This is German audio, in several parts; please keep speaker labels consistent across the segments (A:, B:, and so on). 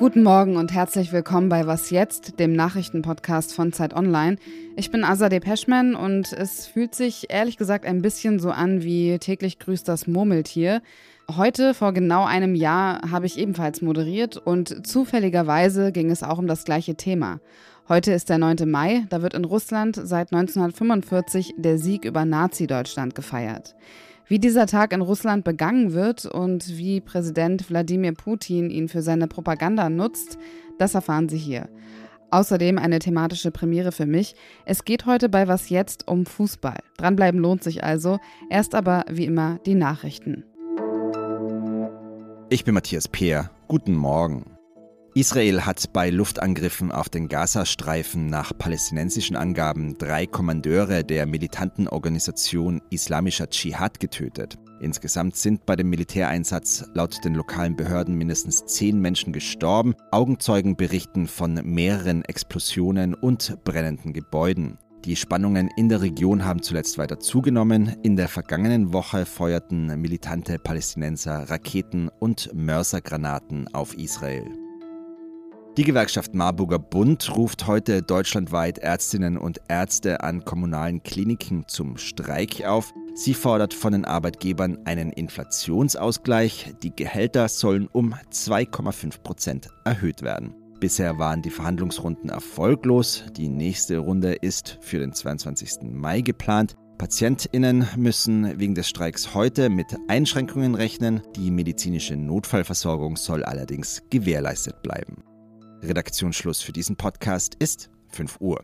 A: Guten Morgen und herzlich willkommen bei Was jetzt, dem Nachrichtenpodcast von Zeit Online. Ich bin Azadeh Peschman und es fühlt sich ehrlich gesagt ein bisschen so an wie täglich grüßt das Murmeltier. Heute, vor genau einem Jahr, habe ich ebenfalls moderiert und zufälligerweise ging es auch um das gleiche Thema. Heute ist der 9. Mai, da wird in Russland seit 1945 der Sieg über Nazi-Deutschland gefeiert. Wie dieser Tag in Russland begangen wird und wie Präsident Wladimir Putin ihn für seine Propaganda nutzt, das erfahren Sie hier. Außerdem eine thematische Premiere für mich. Es geht heute bei Was jetzt um Fußball. Dranbleiben lohnt sich also. Erst aber wie immer die Nachrichten.
B: Ich bin Matthias Peer. Guten Morgen. Israel hat bei Luftangriffen auf den Gazastreifen nach palästinensischen Angaben drei Kommandeure der militanten Organisation Islamischer Dschihad getötet. Insgesamt sind bei dem Militäreinsatz laut den lokalen Behörden mindestens zehn Menschen gestorben. Augenzeugen berichten von mehreren Explosionen und brennenden Gebäuden. Die Spannungen in der Region haben zuletzt weiter zugenommen. In der vergangenen Woche feuerten militante Palästinenser Raketen und Mörsergranaten auf Israel. Die Gewerkschaft Marburger Bund ruft heute deutschlandweit Ärztinnen und Ärzte an kommunalen Kliniken zum Streik auf. Sie fordert von den Arbeitgebern einen Inflationsausgleich. Die Gehälter sollen um 2,5 Prozent erhöht werden. Bisher waren die Verhandlungsrunden erfolglos. Die nächste Runde ist für den 22. Mai geplant. Patientinnen müssen wegen des Streiks heute mit Einschränkungen rechnen. Die medizinische Notfallversorgung soll allerdings gewährleistet bleiben. Redaktionsschluss für diesen Podcast ist 5 Uhr.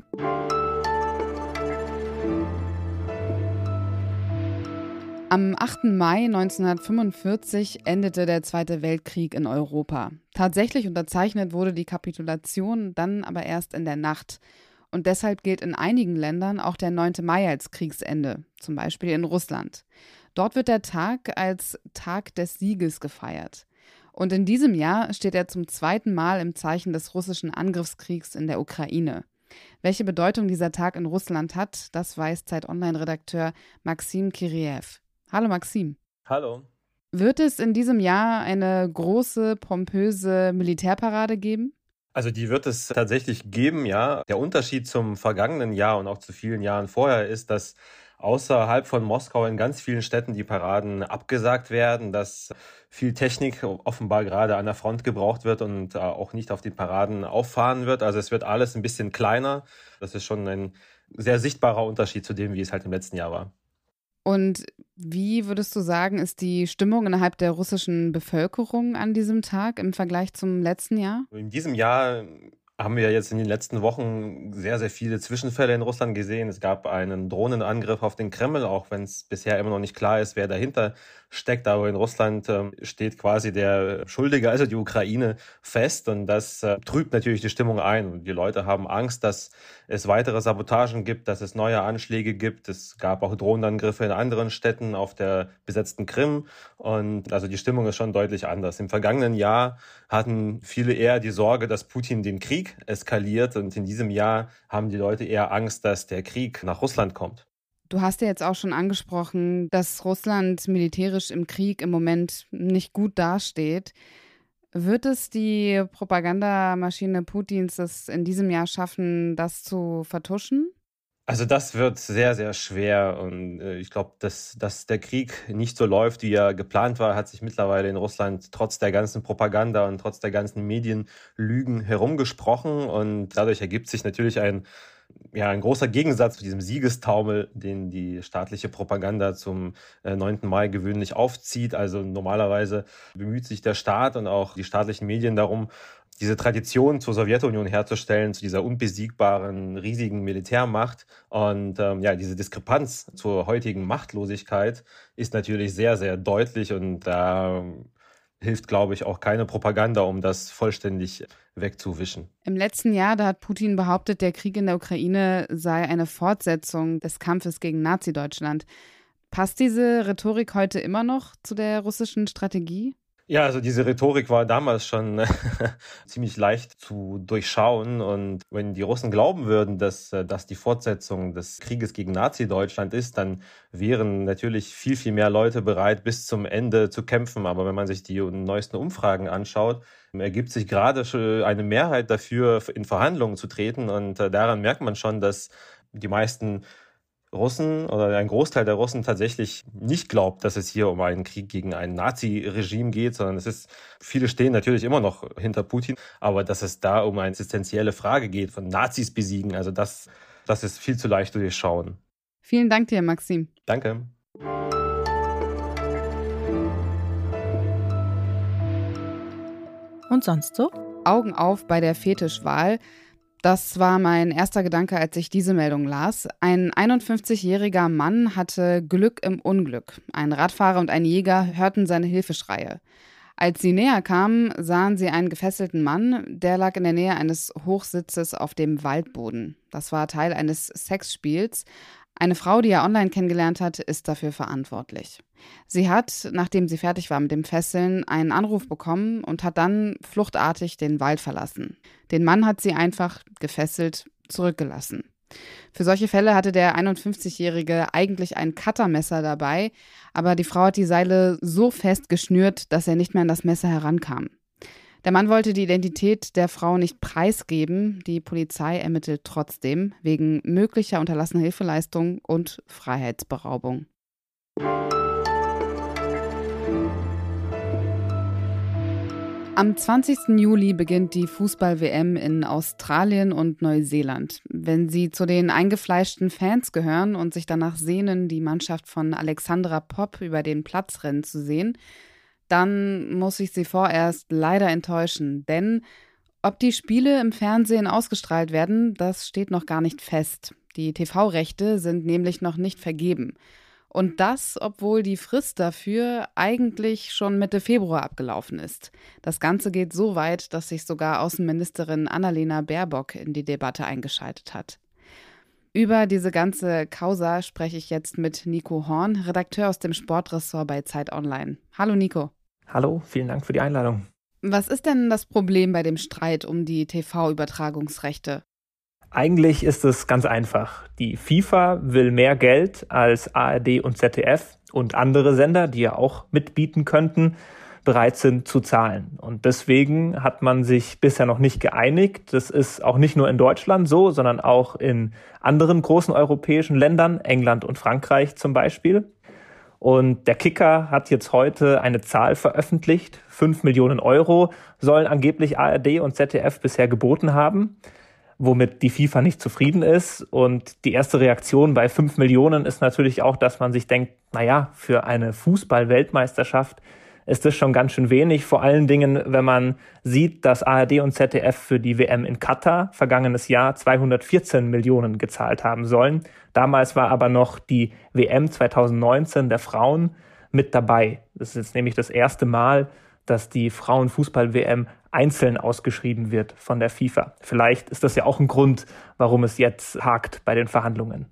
A: Am 8. Mai 1945 endete der Zweite Weltkrieg in Europa. Tatsächlich unterzeichnet wurde die Kapitulation dann aber erst in der Nacht. Und deshalb gilt in einigen Ländern auch der 9. Mai als Kriegsende, zum Beispiel in Russland. Dort wird der Tag als Tag des Sieges gefeiert. Und in diesem Jahr steht er zum zweiten Mal im Zeichen des russischen Angriffskriegs in der Ukraine. Welche Bedeutung dieser Tag in Russland hat, das weiß Zeit Online-Redakteur Maxim Kiriev. Hallo Maxim.
C: Hallo.
A: Wird es in diesem Jahr eine große, pompöse Militärparade geben?
C: Also die wird es tatsächlich geben, ja. Der Unterschied zum vergangenen Jahr und auch zu vielen Jahren vorher ist, dass außerhalb von Moskau in ganz vielen Städten die Paraden abgesagt werden, dass viel Technik offenbar gerade an der Front gebraucht wird und äh, auch nicht auf den Paraden auffahren wird. Also es wird alles ein bisschen kleiner. Das ist schon ein sehr sichtbarer Unterschied zu dem, wie es halt im letzten Jahr war.
A: Und wie würdest du sagen, ist die Stimmung innerhalb der russischen Bevölkerung an diesem Tag im Vergleich zum letzten Jahr?
C: In diesem Jahr haben wir jetzt in den letzten Wochen sehr, sehr viele Zwischenfälle in Russland gesehen. Es gab einen Drohnenangriff auf den Kreml, auch wenn es bisher immer noch nicht klar ist, wer dahinter steckt. Aber in Russland äh, steht quasi der Schuldige, also die Ukraine, fest. Und das äh, trübt natürlich die Stimmung ein. Und die Leute haben Angst, dass es weitere Sabotagen gibt, dass es neue Anschläge gibt. Es gab auch Drohnenangriffe in anderen Städten auf der besetzten Krim. Und also die Stimmung ist schon deutlich anders. Im vergangenen Jahr hatten viele eher die Sorge, dass Putin den Krieg eskaliert. Und in diesem Jahr haben die Leute eher Angst, dass der Krieg nach Russland kommt.
A: Du hast ja jetzt auch schon angesprochen, dass Russland militärisch im Krieg im Moment nicht gut dasteht. Wird es die Propagandamaschine Putins es in diesem Jahr schaffen, das zu vertuschen?
C: Also das wird sehr, sehr schwer. Und äh, ich glaube, dass, dass der Krieg nicht so läuft, wie er geplant war, hat sich mittlerweile in Russland trotz der ganzen Propaganda und trotz der ganzen Medienlügen herumgesprochen. Und dadurch ergibt sich natürlich ein ja, ein großer Gegensatz zu diesem Siegestaumel, den die staatliche Propaganda zum 9. Äh, Mai gewöhnlich aufzieht. Also normalerweise bemüht sich der Staat und auch die staatlichen Medien darum, diese Tradition zur Sowjetunion herzustellen, zu dieser unbesiegbaren, riesigen Militärmacht. Und ähm, ja, diese Diskrepanz zur heutigen Machtlosigkeit ist natürlich sehr, sehr deutlich und da hilft, glaube ich, auch keine Propaganda, um das vollständig wegzuwischen.
A: Im letzten Jahr, da hat Putin behauptet, der Krieg in der Ukraine sei eine Fortsetzung des Kampfes gegen Nazi-Deutschland. Passt diese Rhetorik heute immer noch zu der russischen Strategie?
C: Ja, also diese Rhetorik war damals schon ziemlich leicht zu durchschauen. Und wenn die Russen glauben würden, dass äh, das die Fortsetzung des Krieges gegen Nazi-Deutschland ist, dann wären natürlich viel, viel mehr Leute bereit, bis zum Ende zu kämpfen. Aber wenn man sich die neuesten Umfragen anschaut, ergibt sich gerade eine Mehrheit dafür, in Verhandlungen zu treten. Und äh, daran merkt man schon, dass die meisten Russen oder ein Großteil der Russen tatsächlich nicht glaubt, dass es hier um einen Krieg gegen ein Nazi-Regime geht, sondern es ist, viele stehen natürlich immer noch hinter Putin, aber dass es da um eine existenzielle Frage geht, von Nazis besiegen, also das, das ist viel zu leicht zu durchschauen.
A: Vielen Dank dir, Maxim.
C: Danke.
A: Und sonst so? Augen auf bei der Fetischwahl. Das war mein erster Gedanke, als ich diese Meldung las. Ein 51-jähriger Mann hatte Glück im Unglück. Ein Radfahrer und ein Jäger hörten seine Hilfeschreie. Als sie näher kamen, sahen sie einen gefesselten Mann, der lag in der Nähe eines Hochsitzes auf dem Waldboden. Das war Teil eines Sexspiels. Eine Frau, die er online kennengelernt hat, ist dafür verantwortlich. Sie hat, nachdem sie fertig war mit dem Fesseln, einen Anruf bekommen und hat dann fluchtartig den Wald verlassen. Den Mann hat sie einfach gefesselt zurückgelassen. Für solche Fälle hatte der 51-Jährige eigentlich ein Cuttermesser dabei, aber die Frau hat die Seile so fest geschnürt, dass er nicht mehr an das Messer herankam. Der Mann wollte die Identität der Frau nicht preisgeben. Die Polizei ermittelt trotzdem wegen möglicher unterlassener Hilfeleistung und Freiheitsberaubung. Am 20. Juli beginnt die Fußball-WM in Australien und Neuseeland. Wenn Sie zu den eingefleischten Fans gehören und sich danach sehnen, die Mannschaft von Alexandra Popp über den Platz rennen zu sehen, dann muss ich Sie vorerst leider enttäuschen, denn ob die Spiele im Fernsehen ausgestrahlt werden, das steht noch gar nicht fest. Die TV-Rechte sind nämlich noch nicht vergeben. Und das, obwohl die Frist dafür eigentlich schon Mitte Februar abgelaufen ist. Das Ganze geht so weit, dass sich sogar Außenministerin Annalena Baerbock in die Debatte eingeschaltet hat. Über diese ganze Causa spreche ich jetzt mit Nico Horn, Redakteur aus dem Sportressort bei Zeit Online. Hallo Nico.
D: Hallo, vielen Dank für die Einladung.
A: Was ist denn das Problem bei dem Streit um die TV-Übertragungsrechte?
D: Eigentlich ist es ganz einfach. Die FIFA will mehr Geld als ARD und ZDF und andere Sender, die ja auch mitbieten könnten, bereit sind zu zahlen. Und deswegen hat man sich bisher noch nicht geeinigt. Das ist auch nicht nur in Deutschland so, sondern auch in anderen großen europäischen Ländern, England und Frankreich zum Beispiel. Und der Kicker hat jetzt heute eine Zahl veröffentlicht. Fünf Millionen Euro sollen angeblich ARD und ZDF bisher geboten haben, womit die FIFA nicht zufrieden ist. Und die erste Reaktion bei fünf Millionen ist natürlich auch, dass man sich denkt, naja, für eine Fußball-Weltmeisterschaft ist das schon ganz schön wenig. Vor allen Dingen, wenn man sieht, dass ARD und ZDF für die WM in Katar vergangenes Jahr 214 Millionen gezahlt haben sollen. Damals war aber noch die WM 2019 der Frauen mit dabei. Das ist jetzt nämlich das erste Mal, dass die Frauenfußball-WM einzeln ausgeschrieben wird von der FIFA. Vielleicht ist das ja auch ein Grund, warum es jetzt hakt bei den Verhandlungen.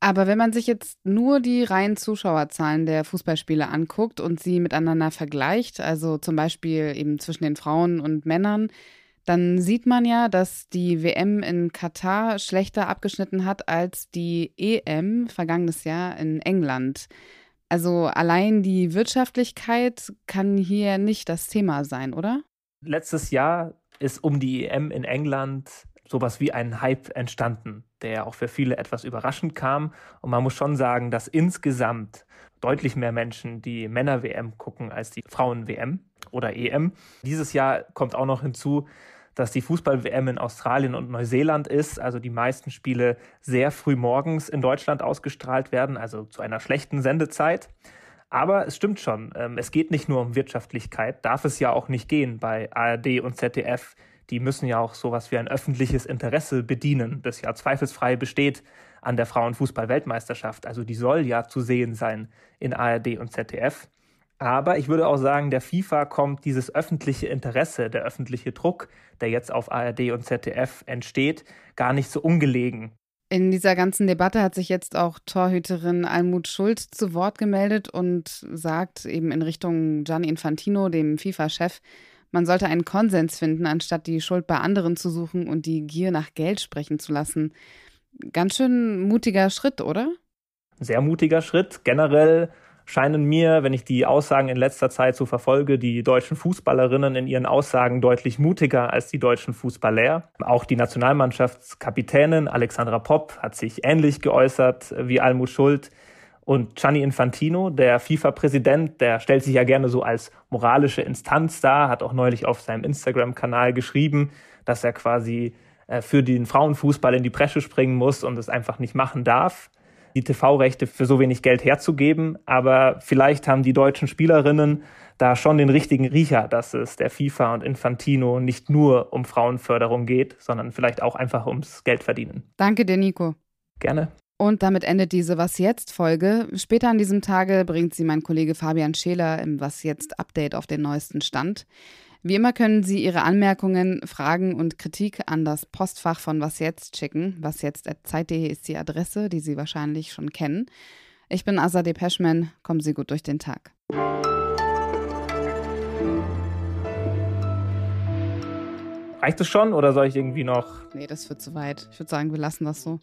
A: Aber wenn man sich jetzt nur die reinen Zuschauerzahlen der Fußballspiele anguckt und sie miteinander vergleicht, also zum Beispiel eben zwischen den Frauen und Männern, dann sieht man ja, dass die WM in Katar schlechter abgeschnitten hat als die EM vergangenes Jahr in England. Also allein die Wirtschaftlichkeit kann hier nicht das Thema sein, oder?
D: Letztes Jahr ist um die EM in England sowas wie ein Hype entstanden, der auch für viele etwas überraschend kam. Und man muss schon sagen, dass insgesamt deutlich mehr Menschen die Männer-WM gucken als die Frauen-WM oder EM. Dieses Jahr kommt auch noch hinzu, dass die Fußball-WM in Australien und Neuseeland ist, also die meisten Spiele sehr früh morgens in Deutschland ausgestrahlt werden, also zu einer schlechten Sendezeit. Aber es stimmt schon, ähm, es geht nicht nur um Wirtschaftlichkeit, darf es ja auch nicht gehen bei ARD und ZDF, die müssen ja auch sowas wie ein öffentliches Interesse bedienen, das ja zweifelsfrei besteht an der Frauenfußball-Weltmeisterschaft. Also die soll ja zu sehen sein in ARD und ZDF. Aber ich würde auch sagen, der FIFA kommt dieses öffentliche Interesse, der öffentliche Druck, der jetzt auf ARD und ZDF entsteht, gar nicht so ungelegen.
A: In dieser ganzen Debatte hat sich jetzt auch Torhüterin Almut Schuld zu Wort gemeldet und sagt eben in Richtung Gianni Infantino, dem FIFA-Chef, man sollte einen Konsens finden, anstatt die Schuld bei anderen zu suchen und die Gier nach Geld sprechen zu lassen. Ganz schön mutiger Schritt, oder?
D: Sehr mutiger Schritt. Generell scheinen mir, wenn ich die Aussagen in letzter Zeit so verfolge, die deutschen Fußballerinnen in ihren Aussagen deutlich mutiger als die deutschen Fußballer. Auch die Nationalmannschaftskapitänin Alexandra Popp hat sich ähnlich geäußert wie Almut Schuld. Und Gianni Infantino, der FIFA-Präsident, der stellt sich ja gerne so als moralische Instanz dar, hat auch neulich auf seinem Instagram-Kanal geschrieben, dass er quasi äh, für den Frauenfußball in die Bresche springen muss und es einfach nicht machen darf die TV-Rechte für so wenig Geld herzugeben. Aber vielleicht haben die deutschen Spielerinnen da schon den richtigen Riecher, dass es der FIFA und Infantino nicht nur um Frauenförderung geht, sondern vielleicht auch einfach ums Geld verdienen.
A: Danke dir, Nico.
D: Gerne.
A: Und damit endet diese Was jetzt Folge. Später an diesem Tage bringt sie mein Kollege Fabian Scheler im Was jetzt Update auf den neuesten Stand. Wie immer können Sie Ihre Anmerkungen, Fragen und Kritik an das Postfach von Was Jetzt schicken. Was jetzt Zeit.de ist die Adresse, die Sie wahrscheinlich schon kennen. Ich bin Azadeh Peschman. Kommen Sie gut durch den Tag.
D: Reicht es schon oder soll ich irgendwie noch?
A: Nee, das wird zu weit. Ich würde sagen, wir lassen das so.